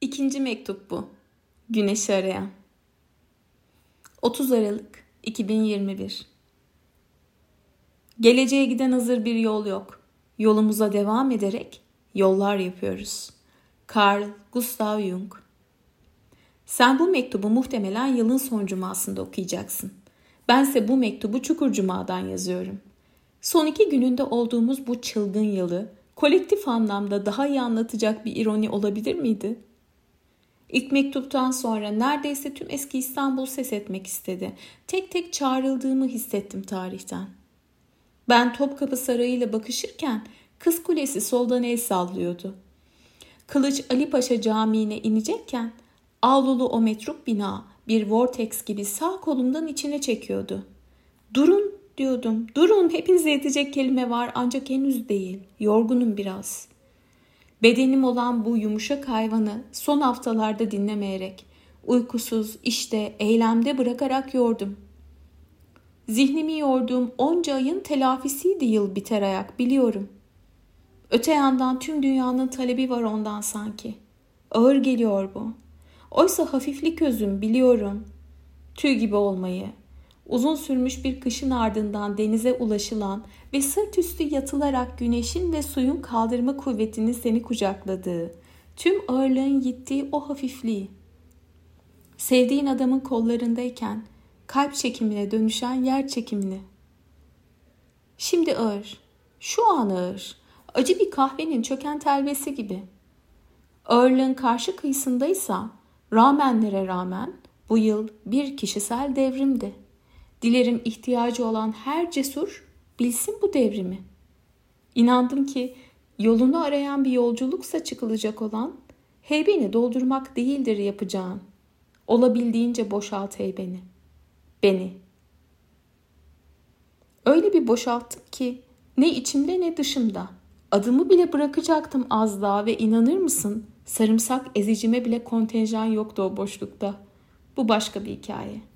İkinci mektup bu. Güneşi arayan. 30 Aralık 2021 Geleceğe giden hazır bir yol yok. Yolumuza devam ederek yollar yapıyoruz. Carl Gustav Jung Sen bu mektubu muhtemelen yılın son cumasında okuyacaksın. Bense bu mektubu Çukur Cuma'dan yazıyorum. Son iki gününde olduğumuz bu çılgın yılı kolektif anlamda daha iyi anlatacak bir ironi olabilir miydi? İlk mektuptan sonra neredeyse tüm eski İstanbul ses etmek istedi. Tek tek çağrıldığımı hissettim tarihten. Ben Topkapı Sarayı ile bakışırken Kız Kulesi soldan el sallıyordu. Kılıç Ali Paşa Camii'ne inecekken avlulu o metruk bina bir vortex gibi sağ kolumdan içine çekiyordu. Durun diyordum. Durun hepinize yetecek kelime var ancak henüz değil. Yorgunum biraz.'' Bedenim olan bu yumuşak hayvanı son haftalarda dinlemeyerek, uykusuz, işte, eylemde bırakarak yordum. Zihnimi yorduğum onca ayın telafisiydi yıl biter ayak biliyorum. Öte yandan tüm dünyanın talebi var ondan sanki. Ağır geliyor bu. Oysa hafiflik özüm biliyorum. Tüy gibi olmayı, Uzun sürmüş bir kışın ardından denize ulaşılan ve sırt üstü yatılarak güneşin ve suyun kaldırma kuvvetini seni kucakladığı, tüm ağırlığın gittiği o hafifliği. Sevdiğin adamın kollarındayken kalp çekimine dönüşen yer çekimini. Şimdi ağır, şu an ağır, acı bir kahvenin çöken telvesi gibi. Ağırlığın karşı kıyısındaysa rağmenlere rağmen bu yıl bir kişisel devrimdi.'' Dilerim ihtiyacı olan her cesur bilsin bu devrimi. İnandım ki yolunu arayan bir yolculuksa çıkılacak olan heybeni doldurmak değildir yapacağın. Olabildiğince boşalt heybeni. Beni. Öyle bir boşalttım ki ne içimde ne dışımda. Adımı bile bırakacaktım az daha ve inanır mısın sarımsak ezicime bile kontenjan yoktu o boşlukta. Bu başka bir hikaye.''